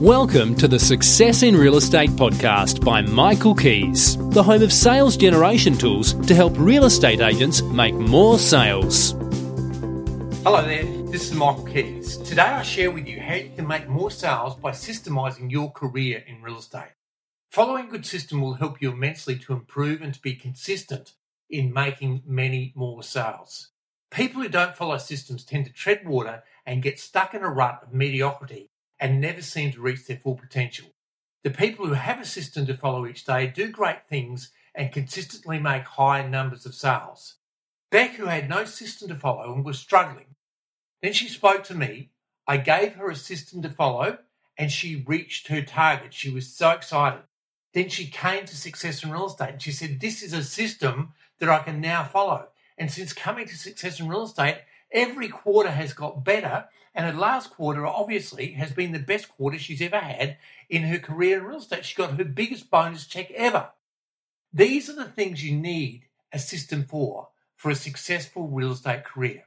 Welcome to the Success in Real Estate podcast by Michael Kies, the home of sales generation tools to help real estate agents make more sales. Hello there, this is Michael Kies. Today I share with you how you can make more sales by systemizing your career in real estate. Following good system will help you immensely to improve and to be consistent in making many more sales. People who don't follow systems tend to tread water and get stuck in a rut of mediocrity and never seem to reach their full potential. The people who have a system to follow each day do great things and consistently make high numbers of sales. Beck, who had no system to follow and was struggling, then she spoke to me. I gave her a system to follow and she reached her target. She was so excited. Then she came to Success in Real Estate and she said, This is a system that I can now follow. And since coming to Success in Real Estate, every quarter has got better and her last quarter, obviously, has been the best quarter she's ever had in her career in real estate. She got her biggest bonus check ever. These are the things you need a system for for a successful real estate career.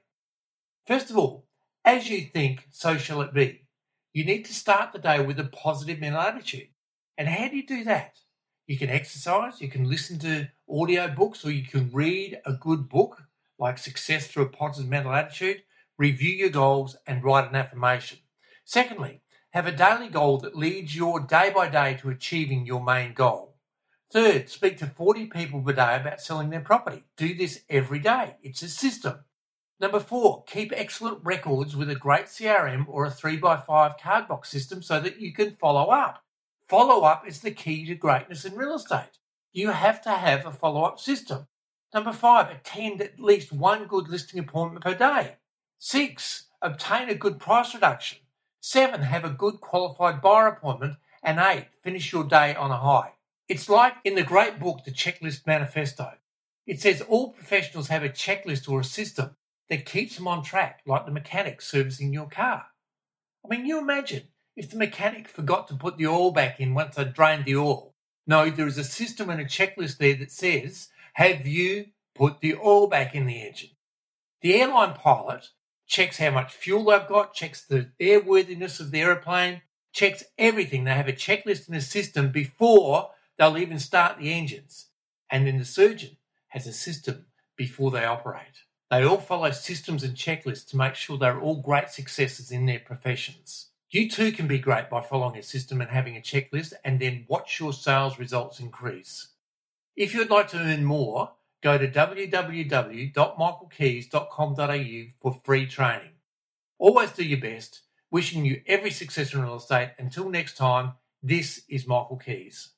First of all, as you think, so shall it be. You need to start the day with a positive mental attitude. And how do you do that? You can exercise, you can listen to audio books, or you can read a good book like Success Through a Positive Mental Attitude, review your goals, and write an affirmation. Secondly, have a daily goal that leads your day by day to achieving your main goal. Third, speak to 40 people per day about selling their property. Do this every day. It's a system. Number four, keep excellent records with a great CRM or a 3x5 card box system so that you can follow up. Follow up is the key to greatness in real estate. You have to have a follow up system. Number five, attend at least one good listing appointment per day. Six, obtain a good price reduction. Seven, have a good qualified buyer appointment. And eight, finish your day on a high. It's like in the great book, The Checklist Manifesto. It says all professionals have a checklist or a system that keeps them on track, like the mechanic servicing your car. I mean, you imagine if the mechanic forgot to put the oil back in once they drained the oil. No, there is a system and a checklist there that says, have you put the oil back in the engine? The airline pilot checks how much fuel they've got, checks the airworthiness of the aeroplane, checks everything. They have a checklist in the system before they'll even start the engines. And then the surgeon has a system before they operate. They all follow systems and checklists to make sure they're all great successes in their professions. You too can be great by following a system and having a checklist and then watch your sales results increase. If you'd like to earn more, go to www.michaelkies.com.au for free training. Always do your best. Wishing you every success in real estate. Until next time, this is Michael Kies.